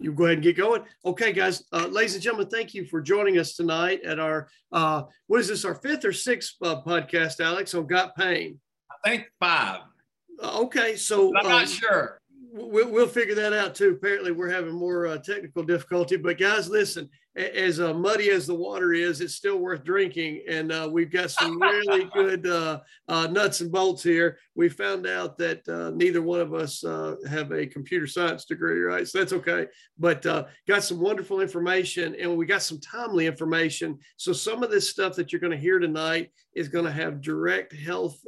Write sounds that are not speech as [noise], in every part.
you go ahead and get going. Okay, guys, uh, ladies and gentlemen, thank you for joining us tonight at our, uh, what is this, our fifth or sixth uh, podcast, Alex, on Got Pain? I think five. Uh, okay, so I'm not um, sure. We'll, we'll figure that out too. Apparently, we're having more uh, technical difficulty. But guys, listen, as uh, muddy as the water is, it's still worth drinking. And uh, we've got some really [laughs] good uh, uh, nuts and bolts here. We found out that uh, neither one of us uh, have a computer science degree, right? So that's okay. But got some wonderful information and we got some timely information. So some of this stuff that you're going to hear tonight is going to have direct health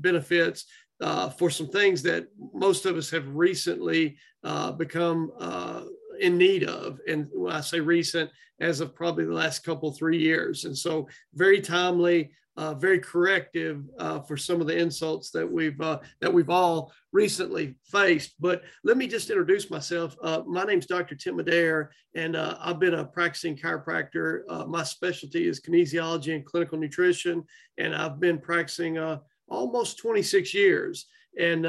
benefits uh, for some things that most of us have recently uh, become uh, in need of. And when I say recent, as of probably the last couple, three years. And so very timely, uh, very corrective uh, for some of the insults that we've that we've all recently faced. But let me just introduce myself. My name's Dr. Tim Adair, and I've been a practicing chiropractor. My specialty is kinesiology and clinical nutrition, and I've been practicing almost 26 years. And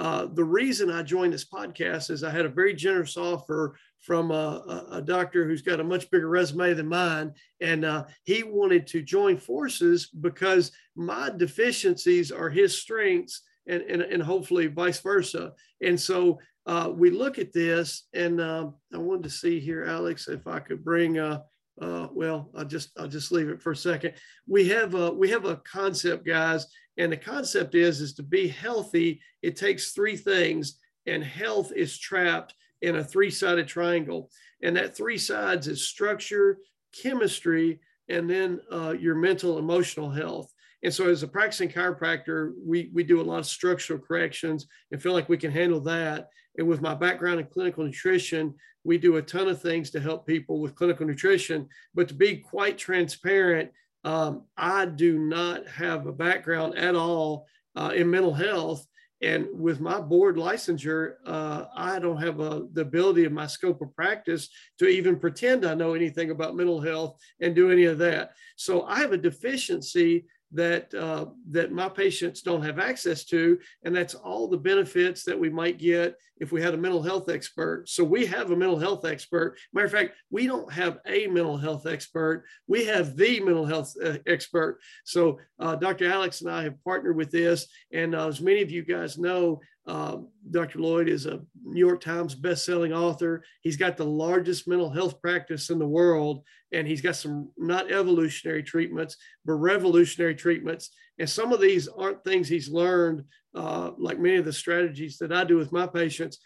uh, the reason I joined this podcast is I had a very generous offer from a, a, doctor who's got a much bigger resume than mine. And uh, he wanted to join forces because my deficiencies are his strengths and, and, and hopefully vice versa. And so uh, we look at this and um, I wanted to see here, Alex, if I could bring, uh, uh, well, I'll just, I'll just leave it for a second. We have a, we have a concept guys and the concept is, is to be healthy, it takes three things, and health is trapped in a three-sided triangle. And that three sides is structure, chemistry, and then uh, your mental, emotional health. And so, as a practicing chiropractor, we, we do a lot of structural corrections and feel like we can handle that. And with my background in clinical nutrition, we do a ton of things to help people with clinical nutrition. But to be quite transparent, um, I do not have a background at all uh, in mental health. And with my board licensure, uh, I don't have a, the ability of my scope of practice to even pretend I know anything about mental health and do any of that. So I have a deficiency that uh, that my patients don't have access to, and that's all the benefits that we might get if we had a mental health expert. So we have a mental health expert. Matter of fact, we don't have a mental health expert. We have the mental health uh, expert. So uh, Dr. Alex and I have partnered with this, and uh, as many of you guys know, uh, Dr. Lloyd is a New York Times best-selling author. He's got the largest mental health practice in the world, and he's got some not evolutionary treatments, but revolutionary treatments. And some of these aren't things he's learned, uh, like many of the strategies that I do with my patients.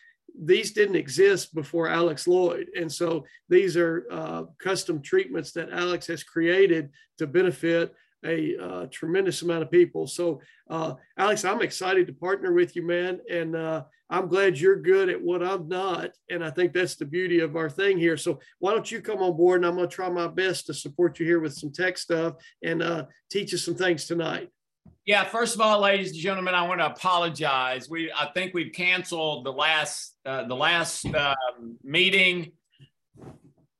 These didn't exist before Alex Lloyd. And so these are uh, custom treatments that Alex has created to benefit a uh, tremendous amount of people. So, uh, Alex, I'm excited to partner with you, man. And uh, I'm glad you're good at what I'm not. And I think that's the beauty of our thing here. So, why don't you come on board and I'm going to try my best to support you here with some tech stuff and uh, teach us some things tonight. Yeah, first of all, ladies and gentlemen, I want to apologize. We I think we've canceled the last uh, the last um, meeting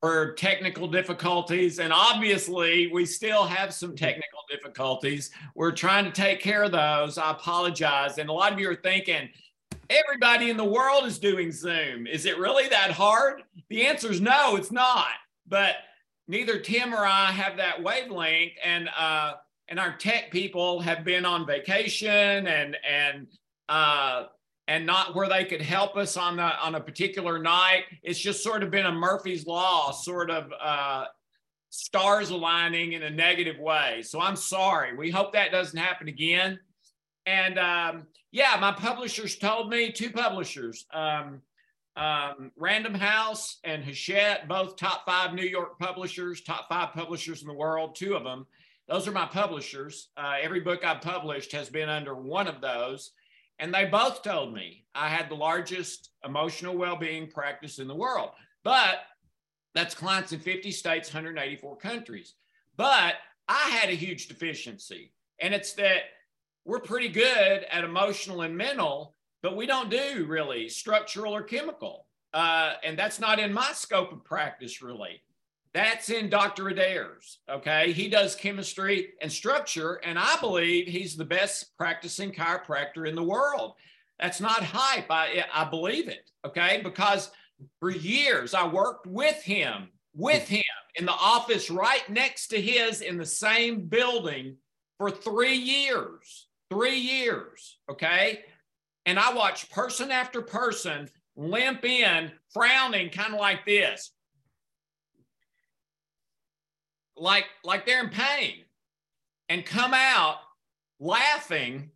for technical difficulties. And obviously, we still have some technical difficulties. We're trying to take care of those. I apologize. And a lot of you are thinking, everybody in the world is doing Zoom. Is it really that hard? The answer is no, it's not. But neither Tim or I have that wavelength. And, uh, and our tech people have been on vacation and, and, uh, and not where they could help us on the on a particular night. It's just sort of been a Murphy's law, sort of uh, stars aligning in a negative way. So I'm sorry. We hope that doesn't happen again. And um, yeah, my publishers told me two publishers, um, um, Random House and Hachette, both top five New York publishers, top five publishers in the world, two of them. Those are my publishers. Uh, every book I've published has been under one of those. And they both told me I had the largest emotional well being practice in the world. But that's clients in 50 states, 184 countries. But I had a huge deficiency. And it's that we're pretty good at emotional and mental, but we don't do really structural or chemical. Uh, and that's not in my scope of practice, really. That's in Dr. Adair's. Okay. He does chemistry and structure, and I believe he's the best practicing chiropractor in the world. That's not hype. I, I believe it. Okay. Because for years. I worked with him, with hmm. him in the office right next to his in the same building for three years. Three years. Okay. And I watched person after person limp in, frowning, kind of like this. Like, like they're in pain and come out laughing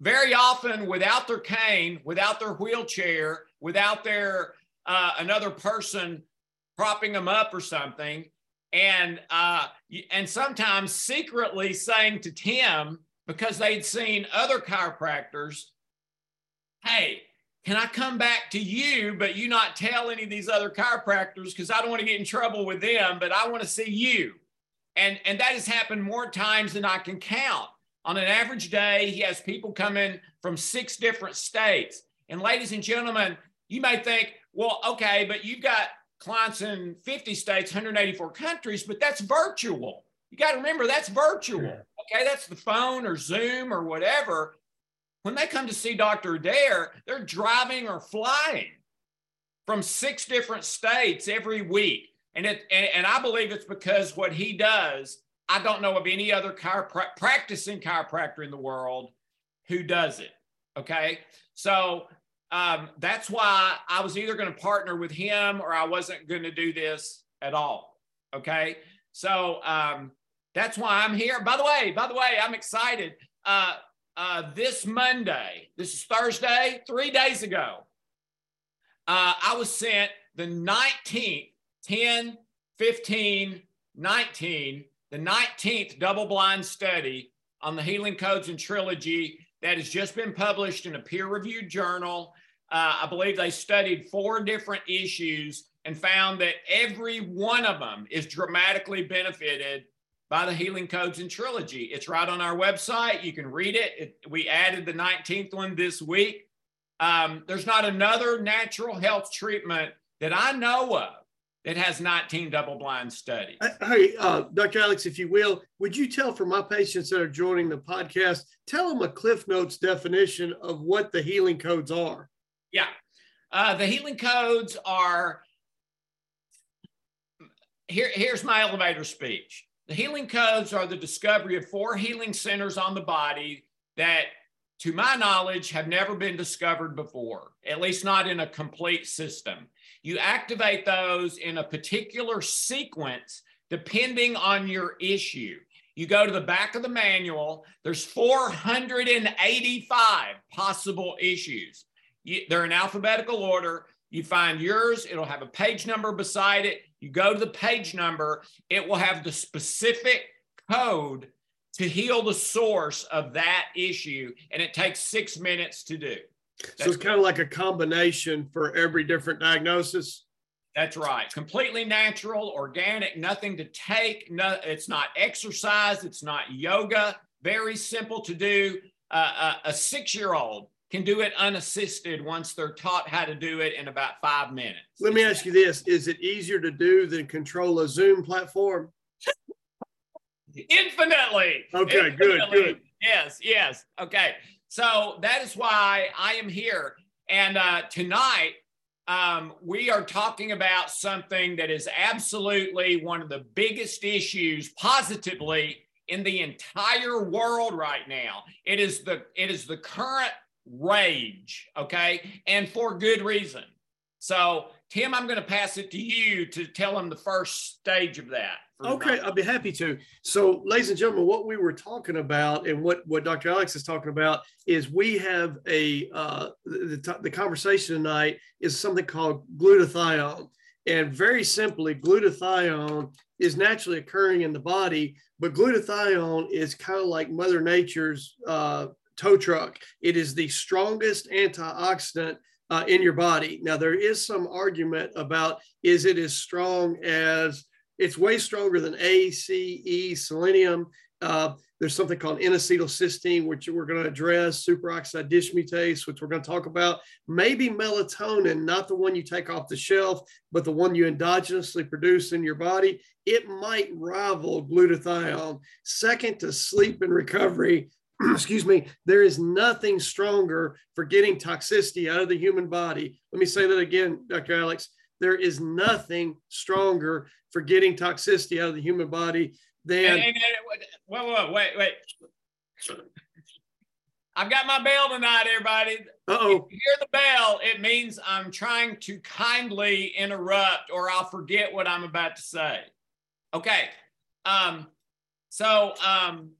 very often without their cane, without their wheelchair, without their uh, another person propping them up or something, and uh, and sometimes secretly saying to Tim because they'd seen other chiropractors, "Hey, can I come back to you, but you not tell any of these other chiropractors because I don't want to get in trouble with them, but I want to see you." And and that has happened more times than I can count. On an average day, he has people coming from six different states. And ladies and gentlemen, you may think, well, okay, but you've got clients in 50 states, 184 countries, but that's virtual. You got to remember that's virtual. Okay, that's the phone or Zoom or whatever. When they come to see Dr. Adair, they're driving or flying from six different states every week. And it and, and I believe it's because what he does I don't know of any other chiropr- practicing chiropractor in the world who does it. Okay. So um, that's why I was either going to partner with him or I wasn't going to do this at all. Okay. So um, that's why I'm here. By the way, by the way, I'm excited. Uh, uh, this Monday, this is Thursday, three days ago, uh, I was sent the 19th, 10, 15, 19 the 19th double blind study on the healing codes and trilogy that has just been published in a peer reviewed journal. Uh, I believe they studied four different issues and found that every one of them is dramatically benefited by the healing codes and trilogy. It's right on our website. You can read it. it we added the 19th one this week. Um, there's not another natural health treatment that I know of that has 19 double blind studies. Hey, uh, Dr. Alex, if you will, would you tell for my patients that are joining the podcast, tell them a Cliff Notes definition of what the healing codes are? Yeah. Uh, the healing codes are here, here's my elevator speech. The healing codes are the discovery of four healing centers on the body that, to my knowledge, have never been discovered before, at least not in a complete system. You activate those in a particular sequence depending on your issue. You go to the back of the manual, there's 485 possible issues. You, they're in alphabetical order. You find yours, it'll have a page number beside it. You go to the page number, it will have the specific code to heal the source of that issue, and it takes six minutes to do. That's so it's kind of like a combination for every different diagnosis. That's right. Completely natural, organic, nothing to take. No, it's not exercise. It's not yoga. Very simple to do. Uh, a, a six-year-old can do it unassisted once they're taught how to do it in about five minutes. Let me ask you this: Is it easier to do than control a Zoom platform? Infinitely. Okay. Infinitely. Good. Good. Yes. Yes. Okay. So that is why I am here. And uh, tonight, um, we are talking about something that is absolutely one of the biggest issues positively in the entire world right now. It is the it is the current rage, okay, and for good reason. So, Tim, I'm going to pass it to you to tell them the first stage of that. Okay, I'll be happy to. So, ladies and gentlemen, what we were talking about and what, what Dr. Alex is talking about is we have a, uh, the, the conversation tonight is something called glutathione. And very simply, glutathione is naturally occurring in the body, but glutathione is kind of like Mother Nature's uh, tow truck. It is the strongest antioxidant uh, in your body. Now, there is some argument about is it as strong as it's way stronger than A, C, E, selenium. Uh, there's something called N-acetylcysteine, which we're going to address, superoxide dismutase, which we're going to talk about. Maybe melatonin, not the one you take off the shelf, but the one you endogenously produce in your body. It might rival glutathione. Second to sleep and recovery, [clears throat] excuse me, there is nothing stronger for getting toxicity out of the human body. Let me say that again, Dr. Alex. There is nothing stronger for getting toxicity out of the human body than. And, and, and, wait, wait, wait, wait. I've got my bell tonight, everybody. Uh-oh. If you hear the bell, it means I'm trying to kindly interrupt or I'll forget what I'm about to say. Okay. Um, so um,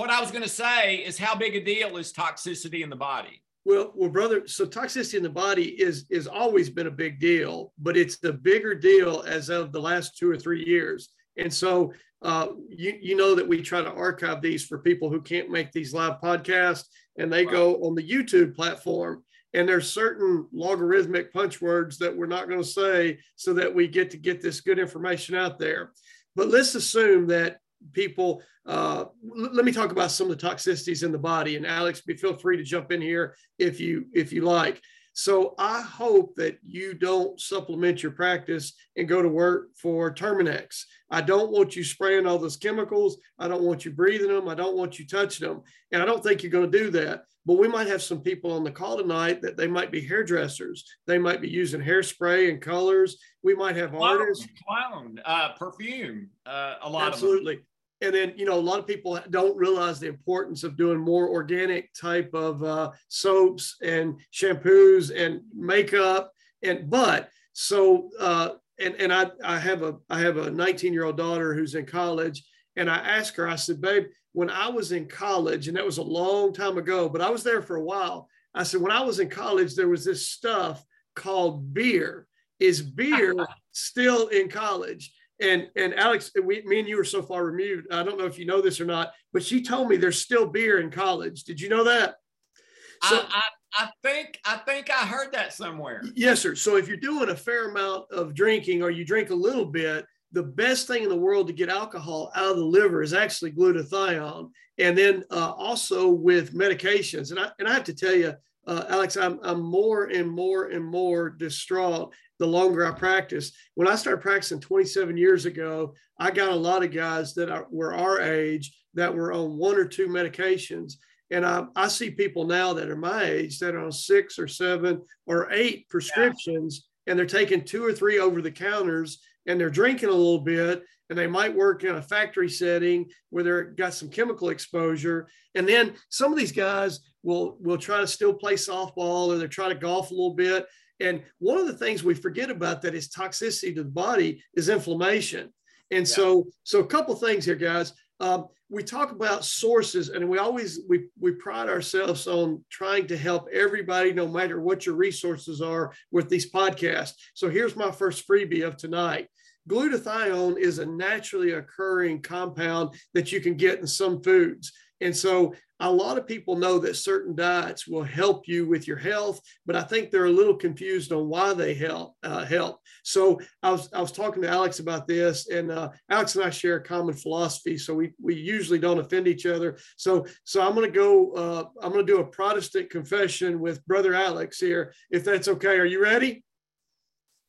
what I was going to say is how big a deal is toxicity in the body? Well, well, brother. So toxicity in the body is is always been a big deal, but it's the bigger deal as of the last two or three years. And so uh, you you know that we try to archive these for people who can't make these live podcasts, and they go on the YouTube platform. And there's certain logarithmic punch words that we're not going to say so that we get to get this good information out there. But let's assume that people. Uh, l- let me talk about some of the toxicities in the body, and Alex, feel free to jump in here if you if you like. So I hope that you don't supplement your practice and go to work for Terminix. I don't want you spraying all those chemicals. I don't want you breathing them. I don't want you touching them. And I don't think you're going to do that. But we might have some people on the call tonight that they might be hairdressers. They might be using hairspray and colors. We might have cologne, artists. Cologne, uh, perfume, uh, a lot Absolutely and then you know a lot of people don't realize the importance of doing more organic type of uh, soaps and shampoos and makeup and but so uh, and and I I have a I have a 19 year old daughter who's in college and I asked her I said babe when I was in college and that was a long time ago but I was there for a while. I said when I was in college there was this stuff called beer. Is beer [laughs] still in college and and Alex, we, me and you are so far removed. I don't know if you know this or not, but she told me there's still beer in college. Did you know that? So, I, I, I think I think I heard that somewhere. Yes, sir. So if you're doing a fair amount of drinking or you drink a little bit, the best thing in the world to get alcohol out of the liver is actually glutathione. And then uh, also with medications, and I and I have to tell you, uh, Alex, I'm, I'm more and more and more distraught the longer I practice. When I started practicing 27 years ago, I got a lot of guys that are, were our age that were on one or two medications. And I, I see people now that are my age that are on six or seven or eight prescriptions, yeah. and they're taking two or three over the counters and they're drinking a little bit and they might work in a factory setting where they've got some chemical exposure. And then some of these guys will will try to still play softball or they try to golf a little bit. And one of the things we forget about that is toxicity to the body is inflammation. And yeah. so, so a couple things here, guys. Um, we talk about sources, and we always we we pride ourselves on trying to help everybody, no matter what your resources are, with these podcasts. So here's my first freebie of tonight. Glutathione is a naturally occurring compound that you can get in some foods. And so a lot of people know that certain diets will help you with your health, but I think they're a little confused on why they help. Uh, help. So I was I was talking to Alex about this, and uh, Alex and I share a common philosophy, so we we usually don't offend each other. So so I'm going to go. Uh, I'm going to do a Protestant confession with Brother Alex here, if that's okay. Are you ready?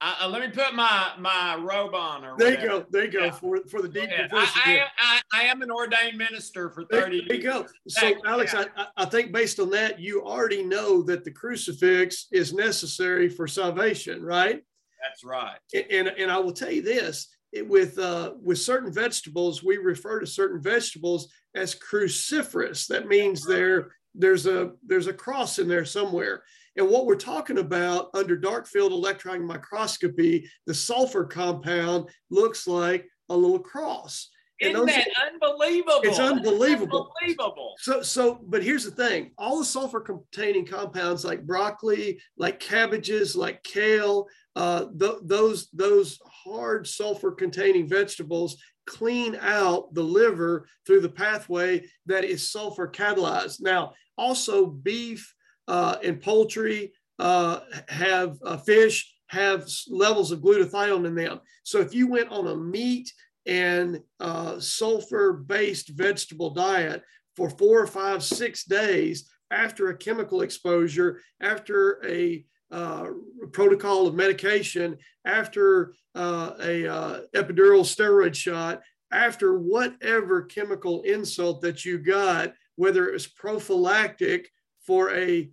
Uh, let me put my my robe on. Or there you go. There you go yeah. for for the deep. I, I, I, I, am an ordained minister for thirty. There, there you go. So, Alex, yeah. I, I think based on that, you already know that the crucifix is necessary for salvation, right? That's right. And and, and I will tell you this: it, with uh, with certain vegetables, we refer to certain vegetables as cruciferous. That means there there's a there's a cross in there somewhere. And what we're talking about under dark field electron microscopy, the sulfur compound looks like a little cross. Isn't that unbelievable? It's unbelievable. unbelievable. So, so, but here's the thing: all the sulfur-containing compounds, like broccoli, like cabbages, like kale, uh, th- those those hard sulfur-containing vegetables clean out the liver through the pathway that is sulfur catalyzed. Now, also beef uh, and poultry uh, have uh, fish have levels of glutathione in them. So if you went on a meat and uh, sulfur based vegetable diet for four or five, six days after a chemical exposure, after a uh, protocol of medication, after uh, a uh, epidural steroid shot, after whatever chemical insult that you got whether it was prophylactic for a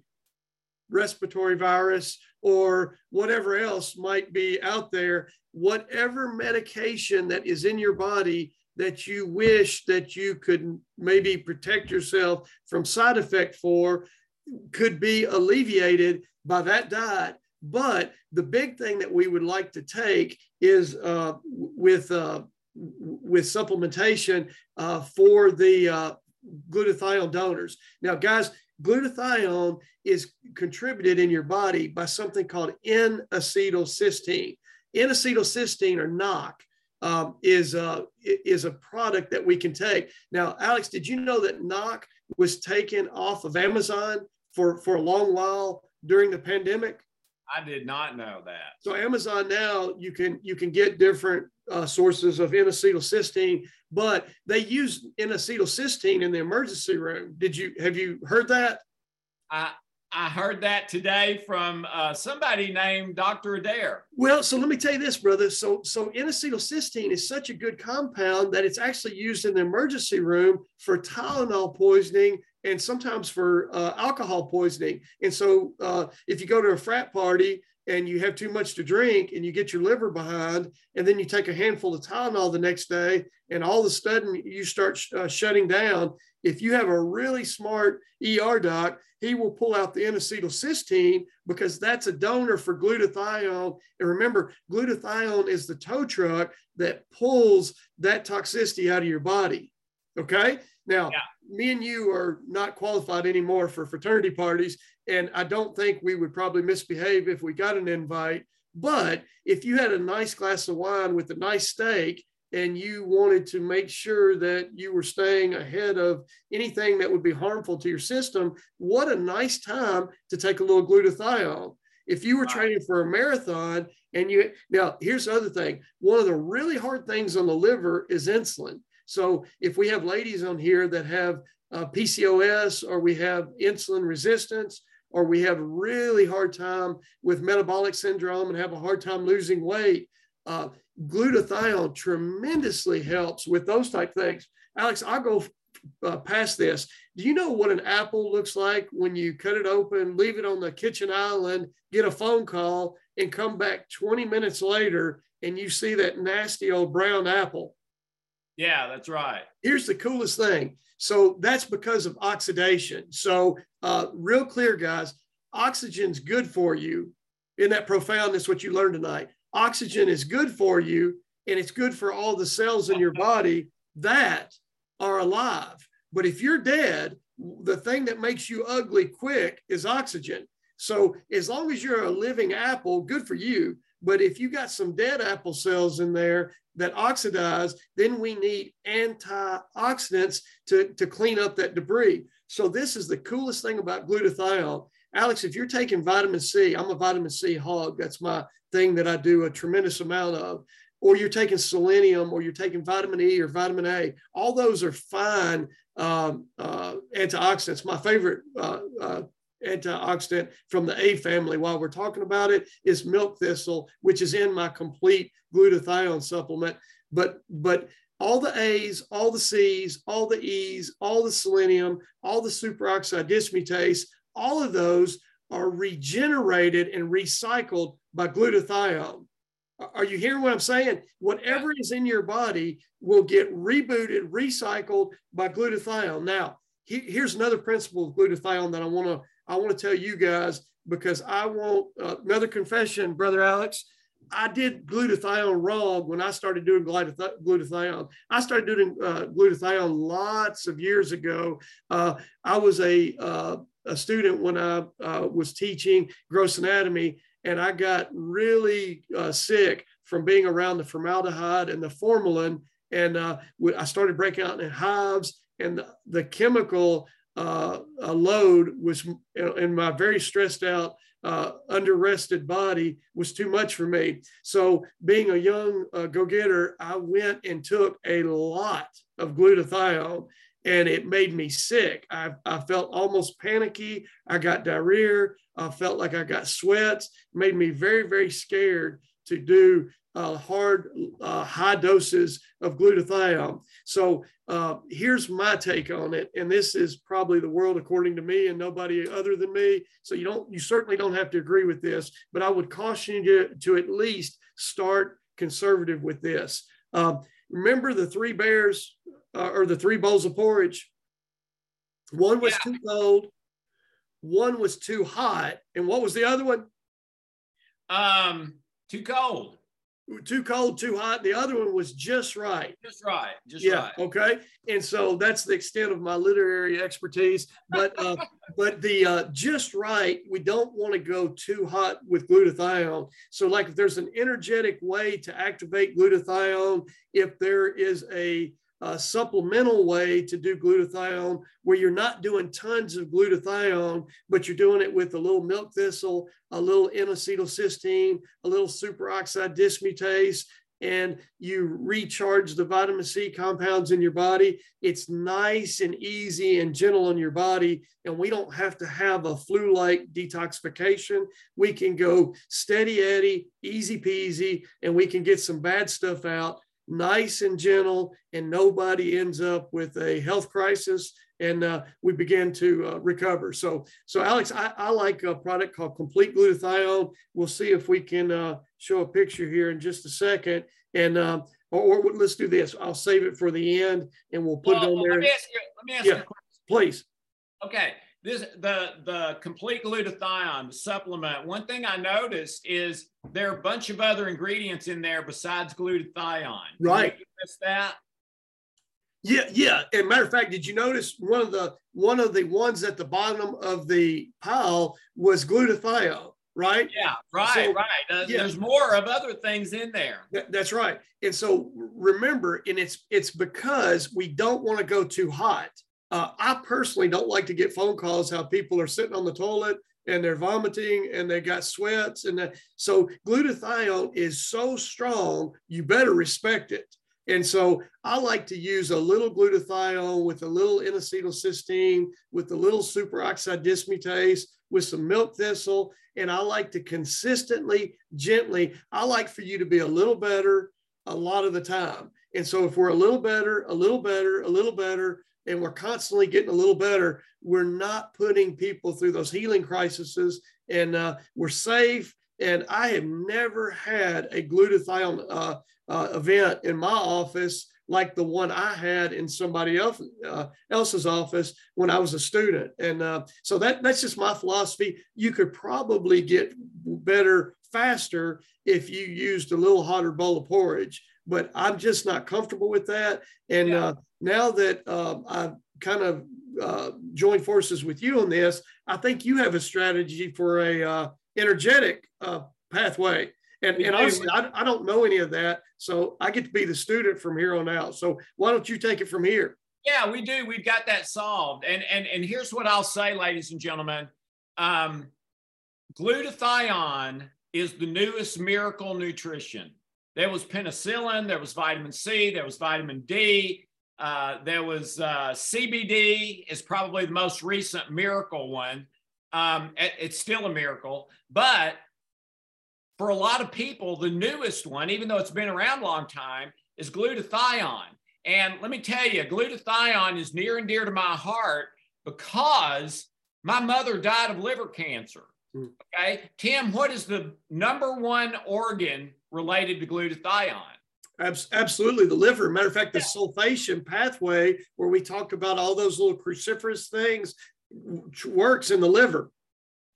respiratory virus or whatever else might be out there, whatever medication that is in your body that you wish that you could maybe protect yourself from side effect for could be alleviated by that diet. But the big thing that we would like to take is uh, with uh, with supplementation uh, for the uh, glutathione donors. Now, guys, glutathione is contributed in your body by something called N-acetylcysteine. N-acetylcysteine or NAC um, is, uh, is a product that we can take. Now, Alex, did you know that NAC was taken off of Amazon for, for a long while during the pandemic? I did not know that. So Amazon now you can you can get different uh, sources of N-acetylcysteine, but they use N-acetylcysteine in the emergency room. Did you have you heard that? I I heard that today from uh, somebody named Dr. Adair. Well, so let me tell you this, brother. So, so N-acetylcysteine is such a good compound that it's actually used in the emergency room for Tylenol poisoning and sometimes for uh, alcohol poisoning. And so, uh, if you go to a frat party and you have too much to drink and you get your liver behind, and then you take a handful of Tylenol the next day, and all of a sudden you start sh- uh, shutting down. If you have a really smart ER doc, he will pull out the N-acetylcysteine because that's a donor for glutathione. And remember, glutathione is the tow truck that pulls that toxicity out of your body. Okay. Now, yeah. me and you are not qualified anymore for fraternity parties. And I don't think we would probably misbehave if we got an invite. But if you had a nice glass of wine with a nice steak and you wanted to make sure that you were staying ahead of anything that would be harmful to your system, what a nice time to take a little glutathione. If you were training for a marathon and you, now here's the other thing one of the really hard things on the liver is insulin. So if we have ladies on here that have uh, PCOS or we have insulin resistance, or we have really hard time with metabolic syndrome and have a hard time losing weight, uh, glutathione tremendously helps with those type things. Alex, I'll go uh, past this. Do you know what an apple looks like when you cut it open, leave it on the kitchen island, get a phone call, and come back 20 minutes later and you see that nasty old brown apple? Yeah, that's right. Here's the coolest thing. So that's because of oxidation. So, uh, real clear, guys, oxygen's good for you. In that profoundness, what you learned tonight oxygen is good for you and it's good for all the cells in your body that are alive. But if you're dead, the thing that makes you ugly quick is oxygen. So as long as you're a living apple, good for you. But if you got some dead apple cells in there that oxidize, then we need antioxidants to, to clean up that debris. So this is the coolest thing about glutathione. Alex, if you're taking vitamin C, I'm a vitamin C hog. That's my thing that I do a tremendous amount of. Or you're taking selenium, or you're taking vitamin E or vitamin A. All those are fine um, uh, antioxidants. My favorite uh, uh, antioxidant from the A family, while we're talking about it, is milk thistle, which is in my complete glutathione supplement. But but all the A's, all the C's, all the E's, all the selenium, all the superoxide dismutase, all of those are regenerated and recycled by glutathione. Are you hearing what I'm saying? Whatever is in your body will get rebooted, recycled by glutathione. Now, he, here's another principle of glutathione that I want to I want to tell you guys because I want uh, another confession, brother Alex. I did glutathione wrong when I started doing glutathione. I started doing uh, glutathione lots of years ago. Uh, I was a uh, a student when I uh, was teaching gross anatomy, and I got really uh, sick from being around the formaldehyde and the formalin. And uh, I started breaking out in hives, and the, the chemical uh, a load was in my very stressed out, uh, under rested body was too much for me. So, being a young uh, go getter, I went and took a lot of glutathione and it made me sick. I, I felt almost panicky. I got diarrhea. I felt like I got sweats, made me very, very scared to do uh, hard, uh, high doses of glutathione. So uh, here's my take on it, and this is probably the world according to me and nobody other than me. So you don't, you certainly don't have to agree with this, but I would caution you to at least start conservative with this. Um, remember the three bears uh, or the three bowls of porridge? One was yeah. too cold, one was too hot, and what was the other one? Um, too cold too cold, too hot. The other one was just right. Just right. Just yeah. Right. Okay. And so that's the extent of my literary expertise. But uh, [laughs] but the uh, just right, we don't want to go too hot with glutathione. So like if there's an energetic way to activate glutathione, if there is a a supplemental way to do glutathione where you're not doing tons of glutathione, but you're doing it with a little milk thistle, a little N-acetylcysteine, a little superoxide dismutase, and you recharge the vitamin C compounds in your body. It's nice and easy and gentle on your body. And we don't have to have a flu like detoxification. We can go steady Eddie, easy peasy, and we can get some bad stuff out nice and gentle, and nobody ends up with a health crisis. And uh, we begin to uh, recover. So, so Alex, I, I, like a product called Complete Glutathione. We'll see if we can uh, show a picture here in just a second. And um, or, or, let's do this. I'll save it for the end, and we'll put well, it on there. Let me ask you. Let me ask yeah, you. Please. Okay this the the complete glutathione supplement. One thing i noticed is there are a bunch of other ingredients in there besides glutathione. Right. miss that? Yeah yeah. And matter of fact did you notice one of the one of the ones at the bottom of the pile was glutathione right? Yeah right so, right uh, yeah. there's more of other things in there. That's right. And so remember and it's it's because we don't want to go too hot uh, I personally don't like to get phone calls how people are sitting on the toilet and they're vomiting and they got sweats and that. so glutathione is so strong you better respect it. And so i like to use a little glutathione with a little n-acetylcysteine with a little superoxide dismutase with some milk thistle. And i like to consistently gently i like for you to be a little better a lot of the time. And so if we're a little better a little better a little better and we're constantly getting a little better, we're not putting people through those healing crises and uh, we're safe. And I have never had a glutathione uh, uh, event in my office like the one I had in somebody else, uh, else's office when I was a student. And uh, so that, that's just my philosophy. You could probably get better faster if you used a little hotter bowl of porridge but I'm just not comfortable with that. And yeah. uh, now that uh, I've kind of uh, joined forces with you on this, I think you have a strategy for a uh, energetic uh, pathway. And, and honestly, I, I don't know any of that. So I get to be the student from here on out. So why don't you take it from here? Yeah, we do. We've got that solved. And and and here's what I'll say, ladies and gentlemen. Um, glutathione is the newest miracle nutrition. There was penicillin, there was vitamin C, there was vitamin D, uh, there was uh, CBD is probably the most recent miracle one. Um, it, it's still a miracle, but for a lot of people, the newest one, even though it's been around a long time, is glutathione. And let me tell you, glutathione is near and dear to my heart because my mother died of liver cancer. Mm. Okay. Tim, what is the number one organ related to glutathione? Absolutely, the liver. Matter of fact, the yeah. sulfation pathway, where we talked about all those little cruciferous things, works in the liver.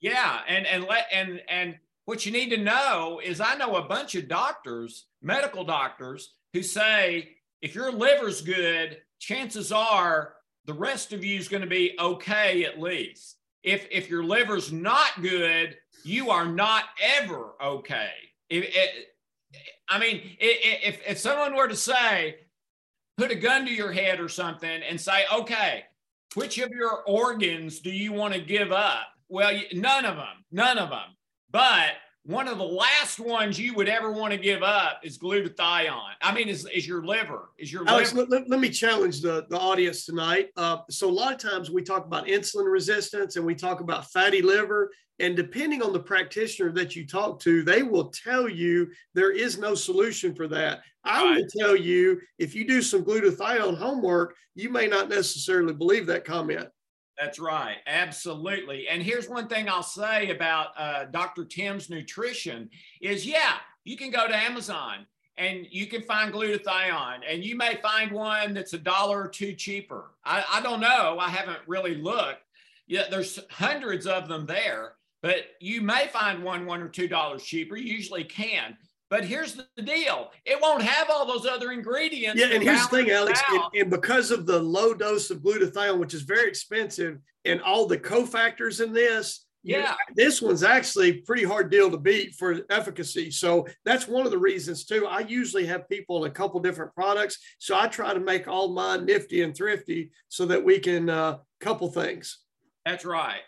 Yeah, and and let and and what you need to know is, I know a bunch of doctors, medical doctors, who say if your liver's good, chances are the rest of you is going to be okay at least if if your liver's not good, you are not ever okay. If, if I mean, if if someone were to say, put a gun to your head or something and say, okay, which of your organs do you want to give up? Well, none of them, none of them. But one of the last ones you would ever want to give up is glutathione. I mean, is, is your liver? Is your Alex? Liver. Let, let, me challenge the, the audience tonight. Uh, so a lot of times we talk about insulin resistance and we talk about fatty liver, And depending on the practitioner that you talk to, they will tell you there is no solution for that. I right. will tell you if you do some glutathione homework, you may not necessarily believe that comment. That's right. Absolutely. And here's one thing I'll say about uh, Dr. Tim's nutrition is yeah, you can go to Amazon and you can find glutathione and you may find one that's a dollar or two cheaper. I, I don't know. I haven't really looked. Yeah, there's hundreds of them there, but you may find one one or two dollars cheaper. You usually can. But here's the deal: it won't have all those other ingredients. Yeah, and here's the thing, Alex, and, and, because of the low dose of glutathione, which is very expensive, and all the cofactors in this, yeah, this one's actually pretty hard deal to beat for efficacy. So that's one of the reasons too. I usually have people on a couple different products, so I try to make all mine nifty and thrifty so that we can uh, couple things. That's right.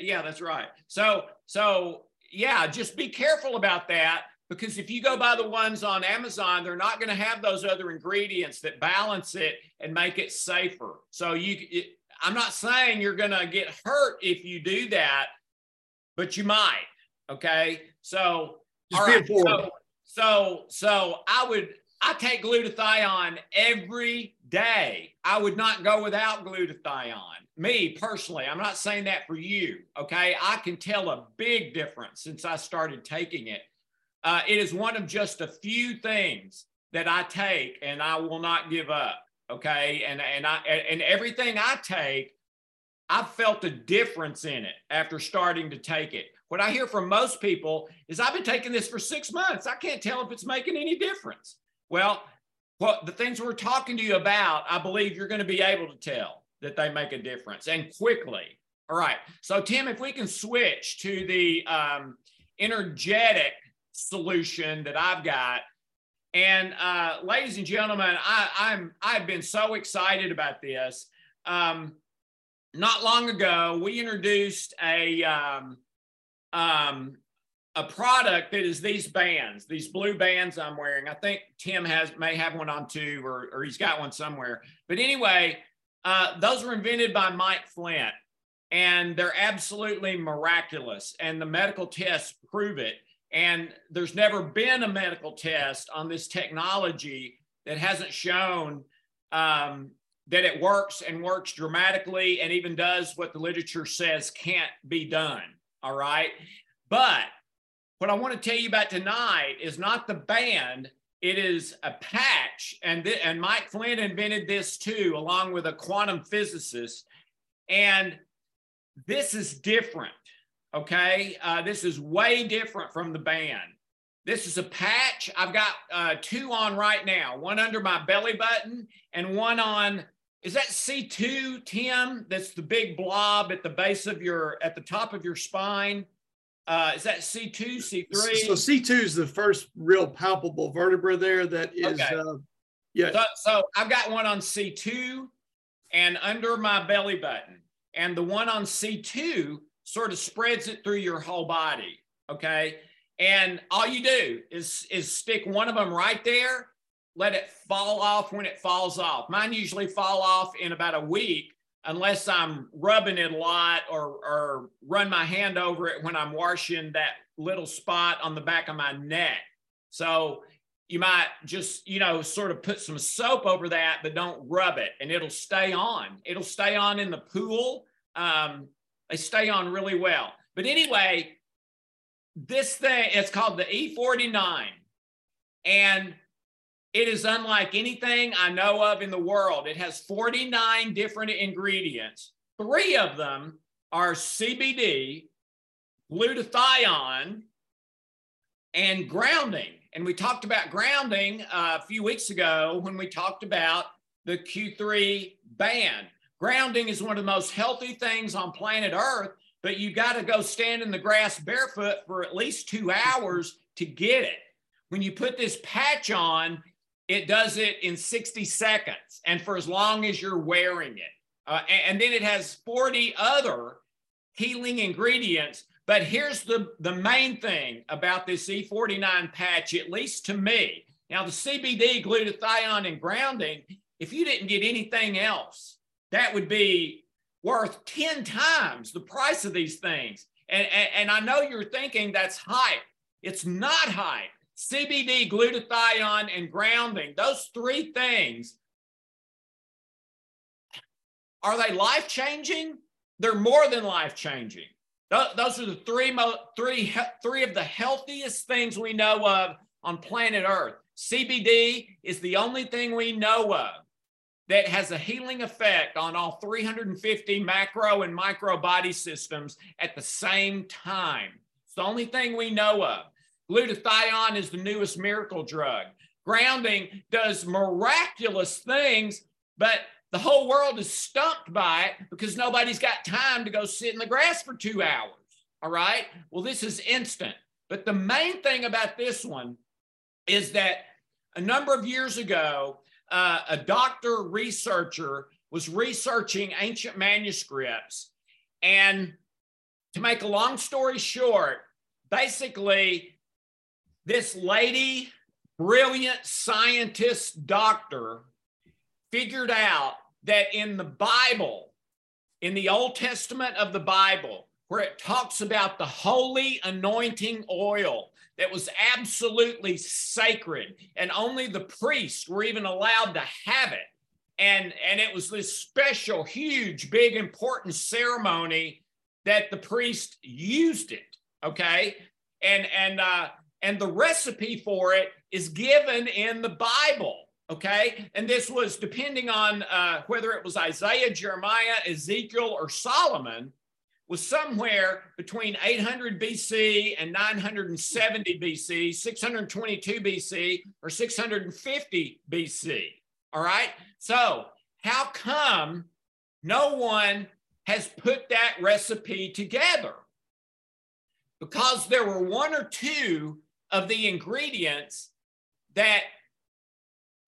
Yeah, that's right. So, so yeah, just be careful about that because if you go by the ones on Amazon, they're not going to have those other ingredients that balance it and make it safer. So you, it, I'm not saying you're going to get hurt if you do that, but you might. Okay, so just all right, so, so so I would I take glutathione every day. I would not go without glutathione me personally, I'm not saying that for you, okay? I can tell a big difference since I started taking it. Uh, it is one of just a few things that I take and I will not give up, okay? And and I and everything I take, I've felt a difference in it after starting to take it. What I hear from most people is I've been taking this for six months. I can't tell if it's making any difference. Well, what the things we're talking to you about, I believe you're going to be able to tell that they make a difference and quickly. All right. So, Tim, if we can switch to the um, energetic solution that I've got. And uh, ladies and gentlemen, I, I'm I've been so excited about this. Um, not long ago, we introduced a um, um, a product that is these bands, these blue bands I'm wearing. I think Tim has may have one on too, or, or he's got one somewhere. But anyway, uh, those were invented by Mike Flint, and they're absolutely miraculous. And the medical tests prove it. And there's never been a medical test on this technology that hasn't shown um, that it works and works dramatically and even does what the literature says can't be done. All right. But what I want to tell you about tonight is not the band, it is a patch, and th- and Mike Flynn invented this too, along with a quantum physicist. And this is different. Okay, uh, this is way different from the band. This is a patch. I've got uh, two on right now. One under my belly button, and one on. Is that C2, Tim? That's the big blob at the base of your, at the top of your spine. Uh, is that C2, C3? So C2 is the first real palpable vertebra there that is, okay. uh, yeah. So, so I've got one on C2 and under my belly button. And the one on C2 sort of spreads it through your whole body. Okay. And all you do is, is stick one of them right there, let it fall off when it falls off. Mine usually fall off in about a week unless I'm rubbing it a lot or, or run my hand over it when I'm washing that little spot on the back of my neck. So you might just, you know, sort of put some soap over that, but don't rub it and it'll stay on. It'll stay on in the pool. Um, they stay on really well. But anyway, this thing, it's called the E49. And it is unlike anything I know of in the world. It has 49 different ingredients. Three of them are CBD, glutathione, and grounding. And we talked about grounding uh, a few weeks ago when we talked about the Q3 band. Grounding is one of the most healthy things on planet Earth, but you got to go stand in the grass barefoot for at least two hours to get it. When you put this patch on, it does it in 60 seconds and for as long as you're wearing it. Uh, and, and then it has 40 other healing ingredients. But here's the, the main thing about this E49 patch, at least to me. Now, the CBD, glutathione, and grounding, if you didn't get anything else, that would be worth 10 times the price of these things. And, and, and I know you're thinking that's hype. It's not hype. CBD, glutathione, and grounding, those three things, are they life changing? They're more than life changing. Those are the three, three, three of the healthiest things we know of on planet Earth. CBD is the only thing we know of that has a healing effect on all 350 macro and micro body systems at the same time. It's the only thing we know of. Glutathione is the newest miracle drug. Grounding does miraculous things, but the whole world is stumped by it because nobody's got time to go sit in the grass for two hours. All right. Well, this is instant. But the main thing about this one is that a number of years ago, uh, a doctor researcher was researching ancient manuscripts. And to make a long story short, basically, this lady, brilliant scientist doctor, figured out that in the Bible, in the Old Testament of the Bible, where it talks about the holy anointing oil that was absolutely sacred and only the priests were even allowed to have it and and it was this special huge big important ceremony that the priest used it okay? And and uh and the recipe for it is given in the bible okay and this was depending on uh, whether it was isaiah jeremiah ezekiel or solomon was somewhere between 800 BC and 970 BC, 622 BC, or 650 BC. All right. So, how come no one has put that recipe together? Because there were one or two of the ingredients that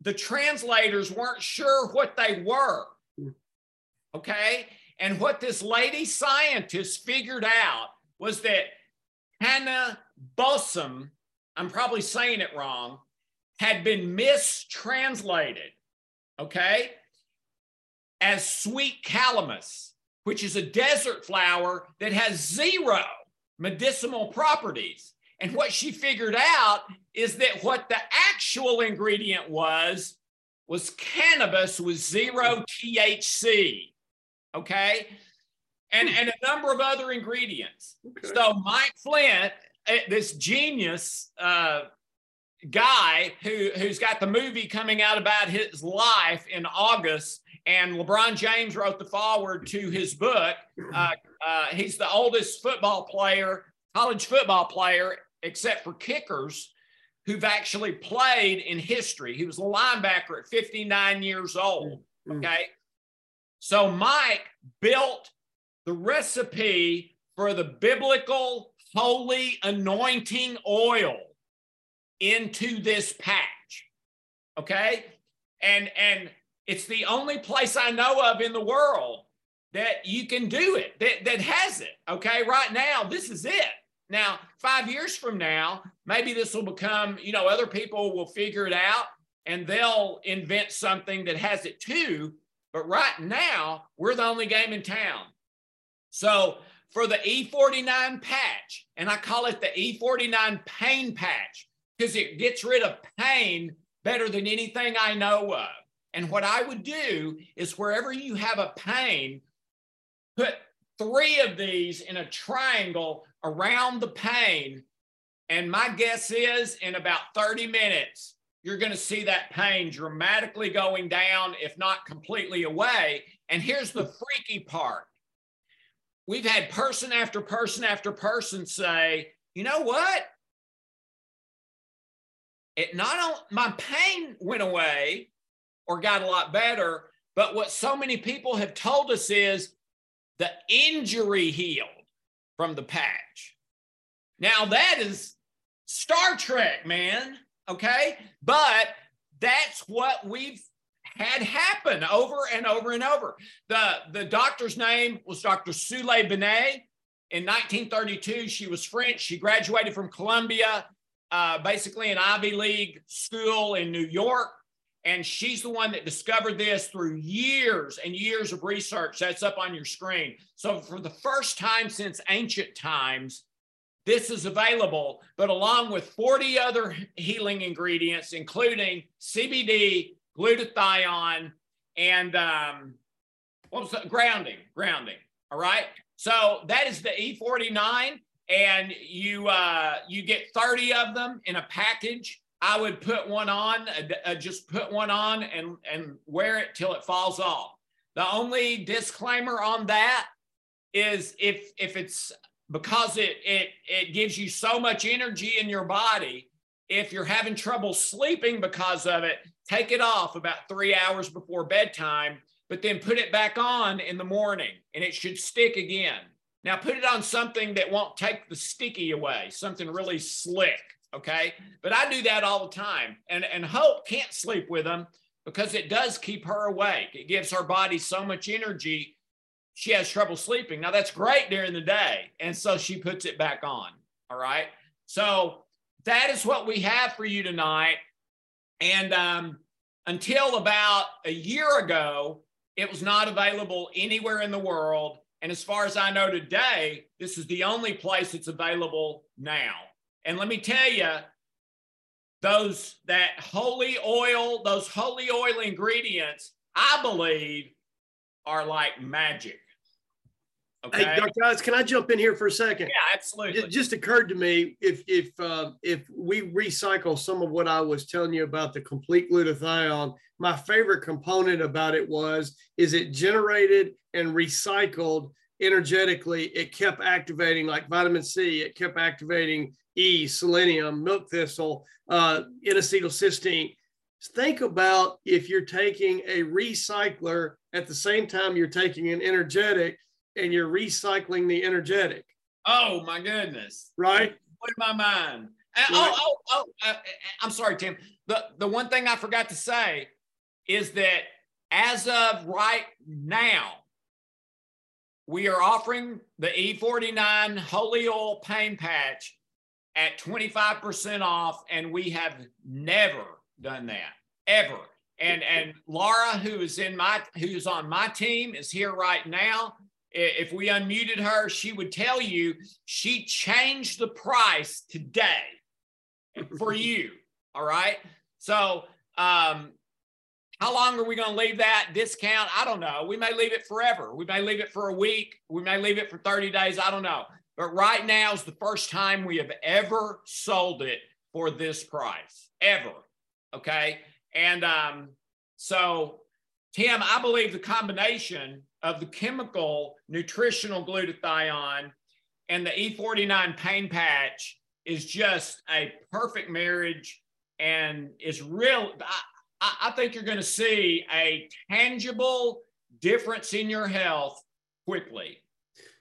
the translators weren't sure what they were. Okay. And what this lady scientist figured out was that Hannah Bossum, I'm probably saying it wrong, had been mistranslated, okay, as sweet calamus, which is a desert flower that has zero medicinal properties. And what she figured out is that what the actual ingredient was was cannabis with zero THC okay? And, and a number of other ingredients. Okay. So Mike Flynt, eh, this genius uh, guy who, who's got the movie coming out about his life in August, and LeBron James wrote the forward to his book. [laughs] Uh, uh, he's the oldest football player, college football player, except for kickers, who've actually played in history. He was a linebacker at 59 years old. Mm-hmm. Okay. So Mike built the recipe for the biblical holy anointing oil into this patch. Okay? And and it's the only place I know of in the world that you can do it, that, that has it. Okay, right now, this is it. Now, five years from now, maybe this will become, you know, other people will figure it out and they'll invent something that has it too. But right now, we're the only game in town. So for the E49 patch, and I call it the E49 pain patch because it gets rid of pain better than anything I know of. And what I would do is wherever you have a pain, put three of these in a triangle around the pain. And my guess is in about 30 minutes, you're going to see that pain dramatically going down, if not completely away. And here's the freaky part we've had person after person after person say, you know what? It not only my pain went away or got a lot better, but what so many people have told us is the injury healed from the patch. Now that is Star Trek, man. Okay. But that's what we've had happen over and over and over. The, the doctor's name was Dr. Sula Benet. In 1932, she was French. She graduated from Columbia, uh, basically an Ivy League school in New York. And she's the one that discovered this through years and years of research. That's up on your screen. So, for the first time since ancient times, this is available, but along with 40 other healing ingredients, including CBD, glutathione, and um, what was that? Grounding, grounding. All right. So that is the E49, and you uh, you get 30 of them in a package. I would put one on, uh, uh, just put one on and and wear it till it falls off. The only disclaimer on that is if if it's because it it it gives you so much energy in your body. If you're having trouble sleeping because of it, take it off about three hours before bedtime, but then put it back on in the morning and it should stick again. Now put it on something that won't take the sticky away, something really slick. Okay. But I do that all the time. And, and Hope can't sleep with them because it does keep her awake. It gives her body so much energy she has trouble sleeping. Now that's great during the day. And so she puts it back on. All right. So that is what we have for you tonight. And um, until about a year ago, it was not available anywhere in the world. And as far as I know today, this is the only place it's available now. And let me tell you, those that holy oil, those holy oil ingredients, I believe are like magic. Okay. Hey, Dr. Alex, can I jump in here for a second? Yeah, absolutely. It just occurred to me if if uh, if we recycle some of what I was telling you about the complete glutathione, my favorite component about it was is it generated and recycled energetically. It kept activating like vitamin C. It kept activating E, selenium, milk thistle, uh, N-acetylcysteine. Think about if you're taking a recycler at the same time you're taking an energetic and you're recycling the energetic. Oh my goodness! Right? My mind. Uh, right. Oh, oh, oh! Uh, I'm sorry, Tim. The the one thing I forgot to say is that as of right now, we are offering the E49 Holy Oil Pain Patch at 25% off, and we have never done that ever. And and Laura, who is in my who's on my team, is here right now if we unmuted her, she would tell you she changed the price today for [laughs] you. All right. So, um, how long are we going to leave that discount? I don't know. We may leave it forever. We may leave it for a week. We may leave it for 30 days. I don't know. But right now is the first time we have ever sold it for this price, ever. Okay. And um, so, Tim, I believe the combination of the chemical nutritional glutathione and the E49 pain patch is just a perfect marriage and is real. I, I think you're going to see a tangible difference in your health quickly.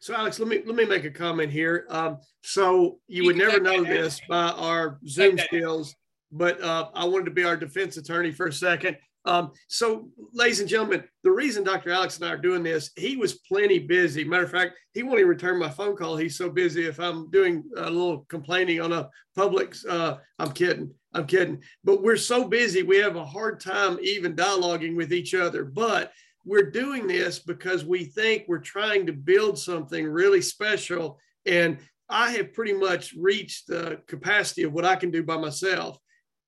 So, Alex, let me let me make a comment here. Um, so you, you would never know this by our Zoom skills, but uh, I wanted to be our defense attorney for a second. Um, so, ladies and gentlemen, the reason Dr. Alex and I are doing this, he was plenty busy. Matter of fact, he won't even return my phone call. He's so busy. If I'm doing a little complaining on a public, uh, I'm kidding. I'm kidding. But we're so busy, we have a hard time even dialoguing with each other. But we're doing this because we think we're trying to build something really special. And I have pretty much reached the capacity of what I can do by myself.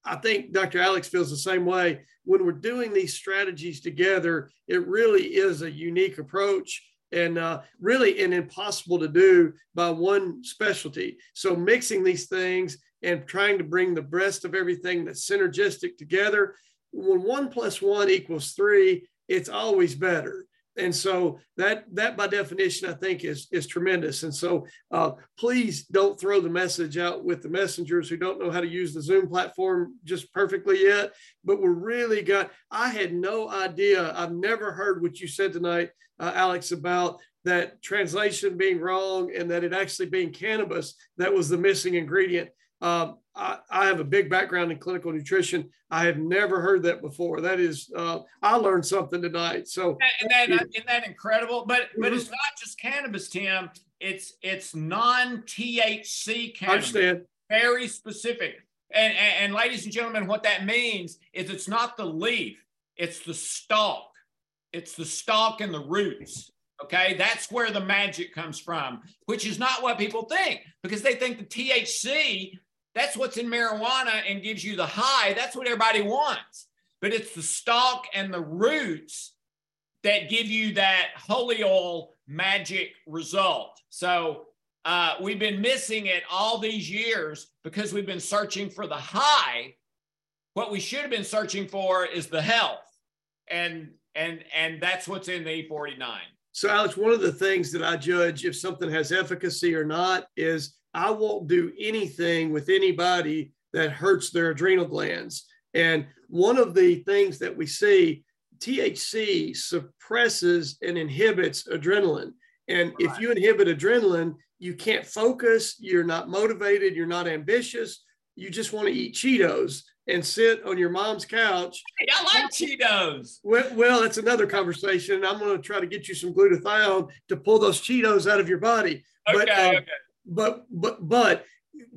I think Dr. Alex feels the same way. When we're doing these strategies together, it really is a unique approach and uh, really an impossible to do by one specialty. So mixing these things and trying to bring the best of everything that's synergistic together. When one plus one equals three, it's always better. And so that that by definition i think is is tremendous. And so uh, please don't throw the message out with the messengers who don't know how to use the zoom platform just perfectly yet but we're really got i had no idea. I've never heard what you said tonight uh, alex about that translation being wrong and that it actually being cannabis that was the missing ingredient um, I, I, have a big background in clinical nutrition. I have never heard that before. That is, uh, I learned something tonight. So, and that, isn't that incredible? But but it's not just cannabis, Tim. It's it's non THC cannabis. I understand. Very specific. And, and, and ladies and gentlemen, what that means is it's not the leaf, it's the stalk. It's the stalk and the roots. Okay, that's where the magic comes from, which is not what people think because they think the THC, that's what's in marijuana and gives you the high. That's what everybody wants. But it's the stalk and the roots that give you that holy oil magic result. So uh, we've been missing it all these years because we've been searching for the high. What we should have been searching for is the health. And and and that's what's in the E49. So, Alex, one of the things that I judge if something has efficacy or not is I won't do anything with anybody that hurts their adrenal glands. And one of the things that we see, THC suppresses and inhibits adrenaline. And right. if you inhibit adrenaline, you can't focus, you're not motivated, you're not ambitious, you just want to eat Cheetos and sit on your mom's couch. Hey, I like Cheetos. Well, well, that's another conversation. I'm going to try to get you some glutathione to pull those Cheetos out of your body. Okay, but, uh, okay. But but but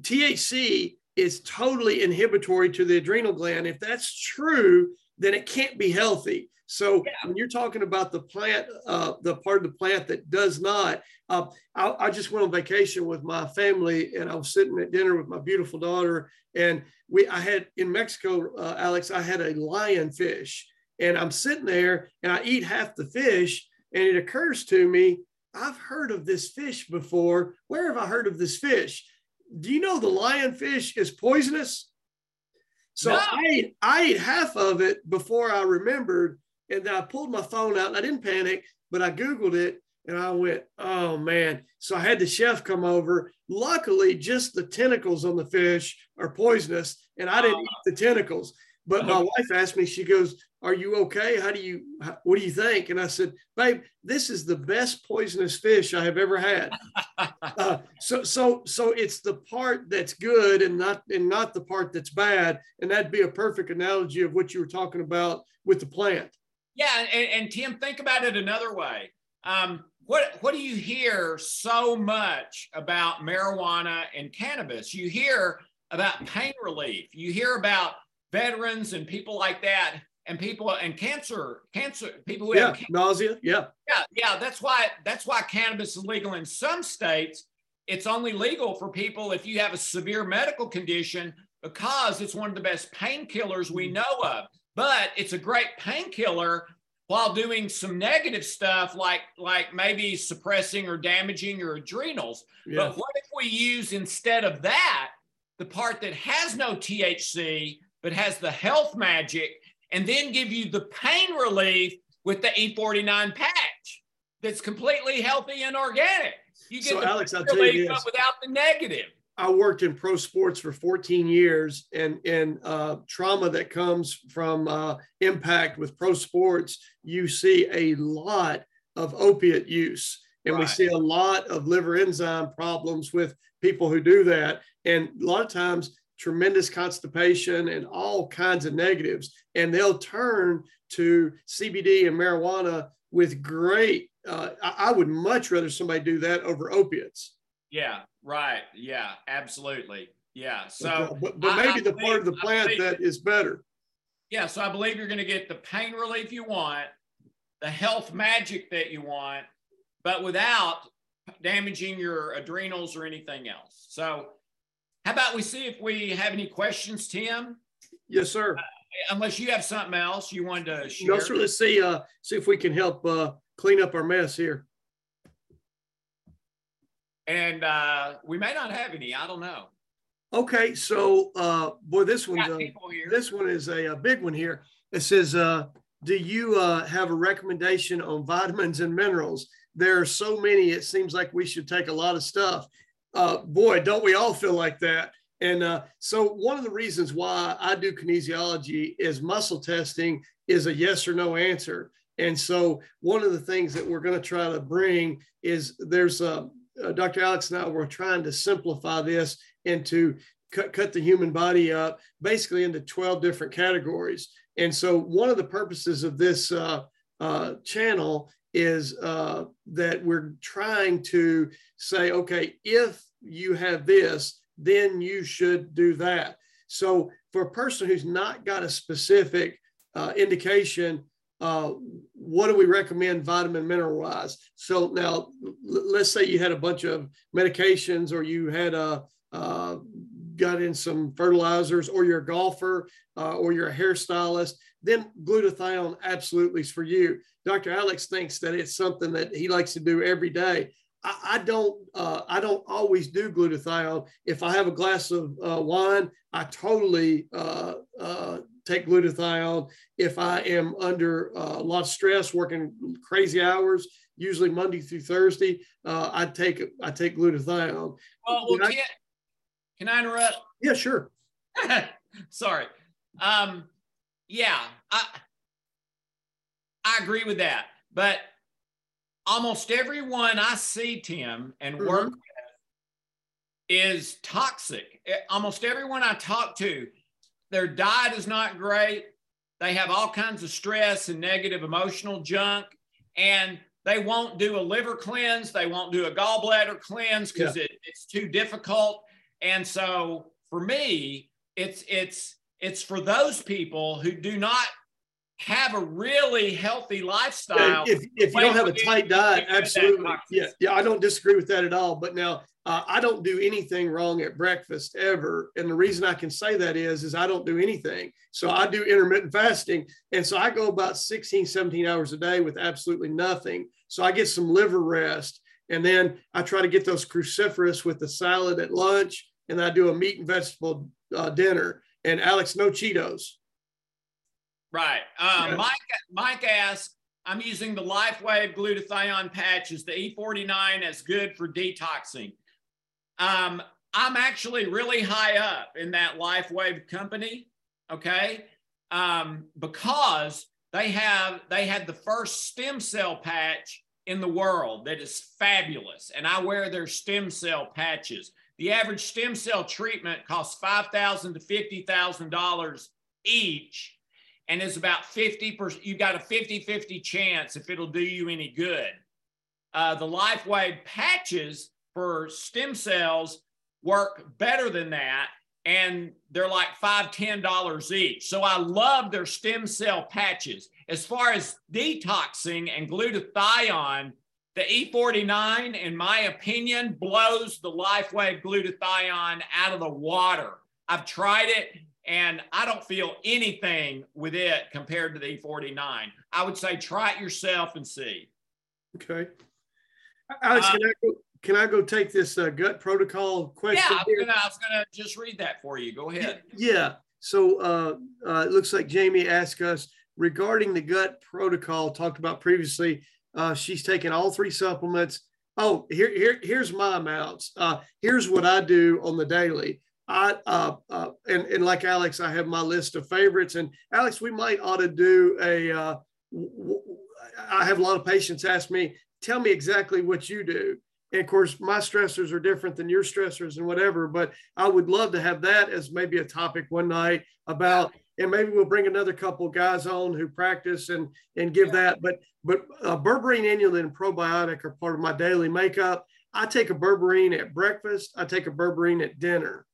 THC is totally inhibitory to the adrenal gland. If that's true, then it can't be healthy. So yeah. when you're talking about the plant, uh, the part of the plant that does not, uh, I, I, just went on vacation with my family, and I was sitting at dinner with my beautiful daughter, and we, I had in Mexico, uh, Alex, I had a lionfish, and I'm sitting there, and I eat half the fish, and it occurs to me, I've heard of this fish before. Where have I heard of this fish? Do you know the lionfish is poisonous? So no. I ate, I ate half of it before I remembered and then I pulled my phone out and I didn't panic, but I Googled it and I went, oh man. So I had the chef come over. Luckily, just the tentacles on the fish are poisonous and I didn't oh. eat the tentacles. But my wife asked me, she goes, Are you okay? How do you, what do you think? And I said, Babe, this is the best poisonous fish I have ever had. [laughs] uh, so, so, so it's the part that's good and not, and not the part that's bad. And that'd be a perfect analogy of what you were talking about with the plant. Yeah, and, and Tim, think about it another way. Um, what what do you hear so much about marijuana and cannabis? You hear about pain relief. You hear about veterans and people like that, and people and cancer, cancer people who yeah, have cancer. nausea. Yeah, yeah, yeah. That's why that's why cannabis is legal in some states. It's only legal for people if you have a severe medical condition because it's one of the best painkillers we mm. know of but it's a great painkiller while doing some negative stuff like like maybe suppressing or damaging your adrenals. Yeah. But what if we use instead of that the part that has no THC but has the health magic and then give you the pain relief with the E49 patch that's completely healthy and organic. You get so the Alex, I'll relief, tell you this. without the negative. I worked in pro sports for 14 years, and and uh, trauma that comes from uh, impact with pro sports, you see a lot of opiate use, and right. we see a lot of liver enzyme problems with people who do that, and a lot of times tremendous constipation and all kinds of negatives, and they'll turn to CBD and marijuana with great. Uh, I, would much rather somebody do that over opiates. Yeah, right. Yeah, absolutely. Yeah. So, but, but maybe I, I the believe, part of the plant believe, that is better. Yeah. So I believe you're going to get the pain relief you want, the health magic that you want, but without damaging your adrenals or anything else. So, how about we see if we have any questions, Tim? Yes, sir. Uh, unless you have something else you wanted to share. No, sir. Let's see. Uh, see if we can help uh, clean up our mess here and uh, we may not have any. I don't know. Okay, so uh, boy, this one uh, this one is a, a, big one here. It says, uh, "Do you uh, have a recommendation on [laughs] vitamins and minerals? There are so many. It seems like we should take a lot of stuff. Uh, boy, don't we all feel like that?" And uh, so, one of the reasons why I do kinesiology is muscle testing is a yes or no answer. And so, one of the things that we're going to try to bring is there's a uh, Dr. Alex and I were trying to simplify this into cut, cut the human body up basically into 12 different categories. And so one of the purposes of this uh, uh, channel is uh, that we're trying to say, okay, if you have this, then you should do that. So for a person who's not got a specific uh, indication, uh, what do we recommend vitamin mineral wise? So now let's say you had a bunch of medications or you had a, uh, got in some fertilizers or you're a golfer uh, or you're a hairstylist, then glutathione absolutely is for you. Dr. Alex thinks that it's something that he likes to do every day. I, I don't uh, I don't always do glutathione. If I have a glass of uh, wine, I totally uh, uh, take glutathione. If I am under uh, a lot of stress, working crazy hours, usually Monday through Thursday, uh, I take I take glutathione. Well, well can, I, can I interrupt? Yeah, sure. [laughs] Sorry. Um, yeah, I I agree with that, but almost everyone I see, Tim, and mm-hmm. work with is toxic. Almost everyone I talk to, their diet is not great. They have all kinds of stress and negative emotional junk, and they won't do a liver cleanse. They won't do a gallbladder cleanse because yeah. it, it's too difficult. And so, for me, it's it's it's for those people who do not have a really healthy lifestyle. If, if you don't have a tight diet, absolutely. Yeah, yeah, I don't disagree with that at all. But now uh, I don't do anything wrong at breakfast ever, and the reason I can say that is, is I don't do anything. So I do intermittent fasting, and so I go about 16, 17 hours a day with absolutely nothing. So I get some liver rest, and then I try to get those cruciferous with the salad at lunch, and I do a meat and vegetable uh, dinner. And Alex, no Cheetos. Right. Uh, Mike, Mike asked, I'm using the LifeWave glutathione patches, the E49 as good for detoxing. Um, I'm actually really high up in that LifeWave company, okay? Um, because they have they had the first stem cell patch in the world that is fabulous, and I wear their stem cell patches. The average stem cell treatment costs five thousand to fifty thousand dollars each and it's about 50%, you got a 50 50 chance if it'll do you any good. Uh, the LifeWave patches for stem cells work better than that, and they're like five, ten dollars each. So I love their stem cell patches. As far as detoxing and glutathione, the E49, in my opinion, blows the LifeWave glutathione out of the water. I've tried it and I don't feel anything with it compared to the E49. I would say try it yourself and see. Okay. Alex, uh, can, I go, can I go take this uh, gut protocol question? Yeah, I was going to just read that for you. Go ahead. Yeah. So uh, uh, it looks like Jamie asked us regarding the gut protocol talked about previously. Uh, she's taken all three supplements. Oh, here, here, here's my amounts. Uh, here's what I do on the daily. I uh, uh, and and like Alex, I have my list of favorites. And Alex, we might ought to do a. Uh, w- I have a lot of patients ask me, tell me exactly what you do. And of course, my stressors are different than your stressors and whatever. But I would love to have that as maybe a topic one night about, and maybe we'll bring another couple guys on who practice and and give yeah. that. But but uh, berberine, inulin, and probiotic are part of my daily makeup. I take a berberine at breakfast. I take a berberine at dinner.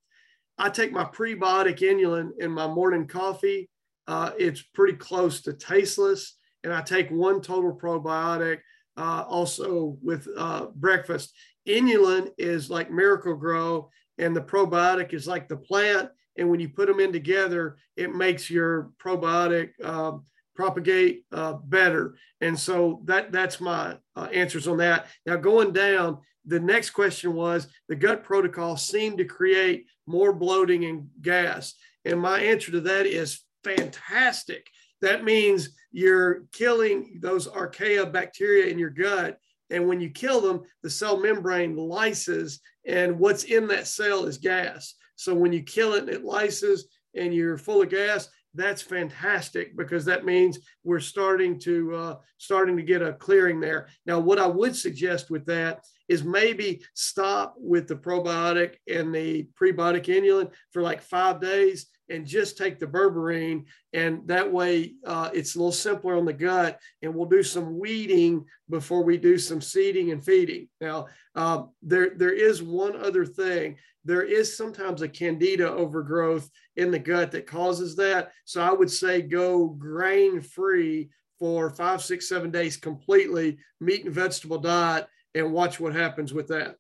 I take my prebiotic inulin in my morning coffee. Uh, it's pretty close to tasteless. And I take one total probiotic uh, also with uh, breakfast. Inulin is like Miracle-Gro, and the probiotic is like the plant. And when you put them in together, it makes your probiotic um, propagate uh, better. And so that that's my uh, answers on that. Now going down, the next question was the gut protocol seemed to create more bloating and gas. And my answer to that is fantastic. That means you're killing those archaea bacteria in your gut. And when you kill them, the cell membrane lyses, and what's in that cell is gas. So when you kill it, it lyses and you're full of gas. That's fantastic because that means we're starting to uh, starting to get a clearing there. Now, what I would suggest with that is maybe stop with the probiotic and the prebiotic inulin for like five days and just take the berberine. And that way uh, it's a little simpler on the gut. And we'll do some weeding before we do some seeding and feeding. Now, uh, there, there is one other thing there is sometimes a candida overgrowth in the gut that causes that. So I would say go grain free for five, six, seven days completely, meat and vegetable diet, and watch what happens with that.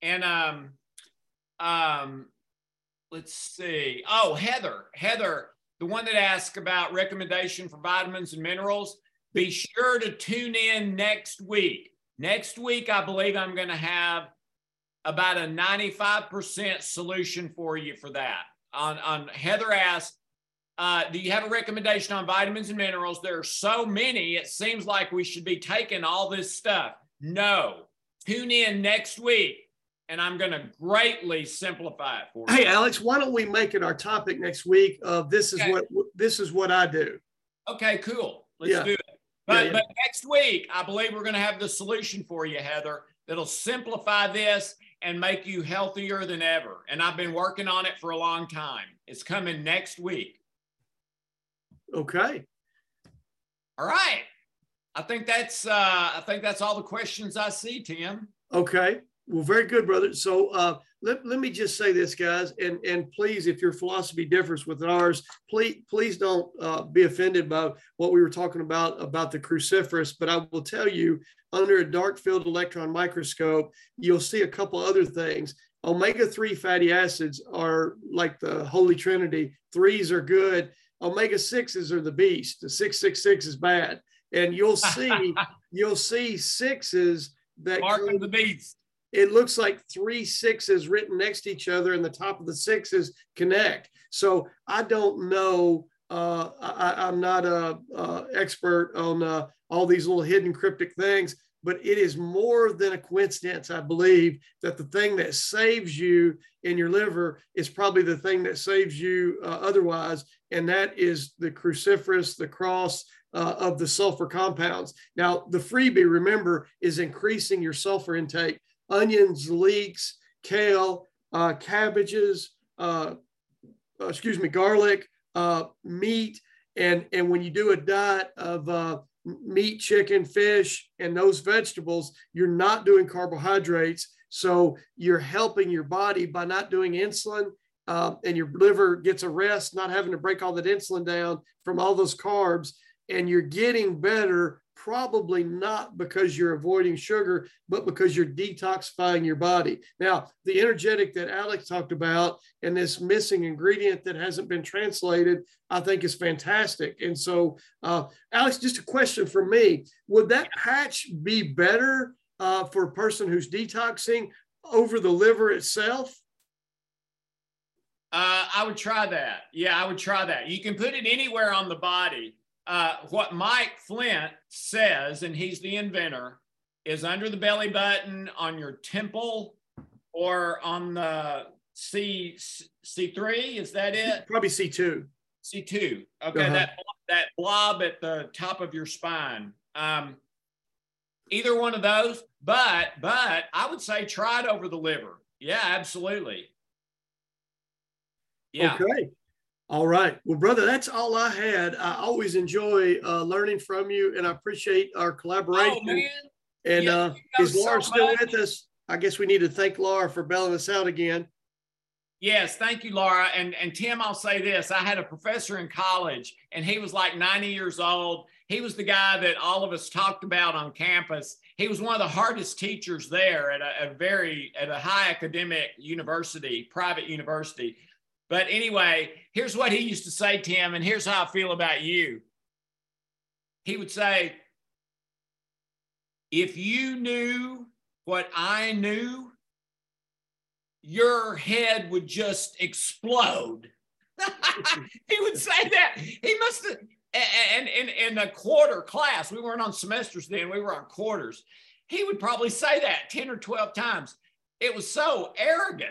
And um, um, let's see. Oh, Heather, Heather, the one that asked about recommendation for vitamins and minerals. Be sure to tune in next week. Next week, I believe I'm going to have about a 95% solution for you for that. On, on Heather asked, uh, do you have a recommendation on vitamins and minerals? There are so many, it seems like we should be taking all this stuff. No. Tune in next week and I'm going to greatly simplify it for you. Hey, Alex, why don't we make it our topic next week of this is okay. what this is what I do. Okay, cool. Let's yeah. do it. But, yeah, yeah. but next week, I believe we're going to have the solution for you, Heather, that'll simplify this and make you healthier than ever. And I've been working on it for a long time. It's coming next week. Okay. All right. I think that's uh, I think that's all the questions I see, Tim. Okay. Well, very good, brother. So uh, let, let me just say this, guys, and and please, if your philosophy differs with ours, please please don't uh, be offended by what we were talking about about the cruciferous. But I will tell you, under a dark field electron microscope, you'll see a couple other things. Omega three fatty acids are like the holy trinity. Threes are good. Omega sixes are the beast. The six six six is bad, and you'll see [laughs] you'll see sixes that mark the beast it looks like three sixes written next to each other and the top of the sixes connect. So I don't know. Uh, I, am not a, a, expert on uh, all these little hidden cryptic things, but it is more than a coincidence, I believe, that the thing that saves you in your liver is probably the thing that saves you uh, otherwise, and that is the cruciferous, the cross, uh, of the sulfur compounds. Now, the freebie, remember, is increasing your sulfur intake onions, leeks, kale, uh, cabbages, uh, uh, excuse me, garlic, uh, meat. And, and when you do a diet of uh, meat, chicken, fish, and those vegetables, you're not doing carbohydrates. So you're helping your body by not doing insulin. Uh, and your liver gets a rest, not having to break all that insulin down from all those carbs, and you're getting better probably not because you're avoiding sugar, but because you're detoxifying your body. Now, the energetic that Alex talked about and this missing ingredient that hasn't been translated, I think is fantastic. And so, uh, Alex, just a question for me would that patch be better uh, for a person who's detoxing over the liver itself? Uh, I would try that. Yeah, I would try that. You can put it anywhere on the body uh, what Mike Flynt says, and he's the inventor, is under the belly button on your temple or on the C C three. Is that it? Probably C two. C two. Okay, uh-huh. that that blob at the top of your spine. Um, either one of those, but but I would say try it over the liver. Yeah, absolutely. Yeah. Okay. All right. Well, brother, that's all I had. I always enjoy uh, learning from you, and I appreciate our collaboration. Oh, man. And yeah, uh, is Laura so still much. with us? I guess we need to thank Laura for bailing us out again. Yes, thank you, Laura. And and Tim, I'll say this: I had a professor in college, and he was like 90 years old. He was the guy that all of us talked about on campus. He was one of the hardest teachers there at a, a very at a high academic university, private university. But anyway, here's what he used to say, to Tim, and here's how I feel about you. He would say, If you knew what I knew, your head would just explode. [laughs] he would say that. He must have, and in, in a quarter class, we weren't on semesters then, we were on quarters. He would probably say that 10 or 12 times. It was so arrogant.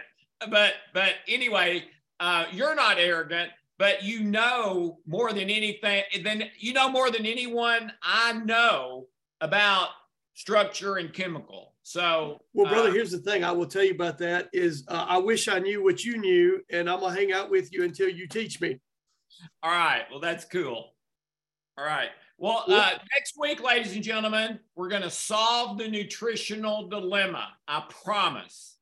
But but anyway, uh, you're not arrogant, but you know more than anything, then you know more than anyone I know about structure and chemical. So, well, brother, uh, here's the thing I will tell you about that is uh, I wish I knew what you knew, and I'm gonna hang out with you until you teach me. All right. Well, that's cool. All right. Well, uh, next week, ladies and gentlemen, we're going to solve the nutritional dilemma. I promise.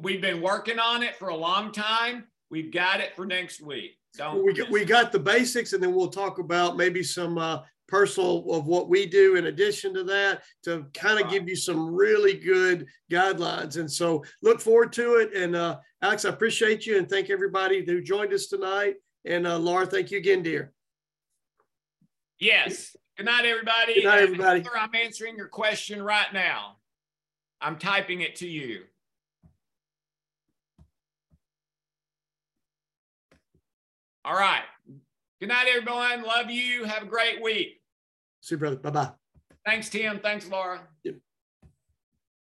we've been working on it for a long time. We've got it for next week. Don't we, got- we got the basics and then we'll talk about maybe some uh, personal of what we do in addition to that to kind of give you some really good guidelines. And so look forward to it. And uh, Alex, I appreciate you and thank everybody who joined us tonight. And uh, Laura, thank you again, dear. Yes. Good night, everybody. Good night, everybody. I'm answering your question right now. I'm typing it to you. All right. Good night, everyone. Love you. Have a great week. See you, brother. Bye bye. Thanks, Tim. Thanks, Laura. Yep.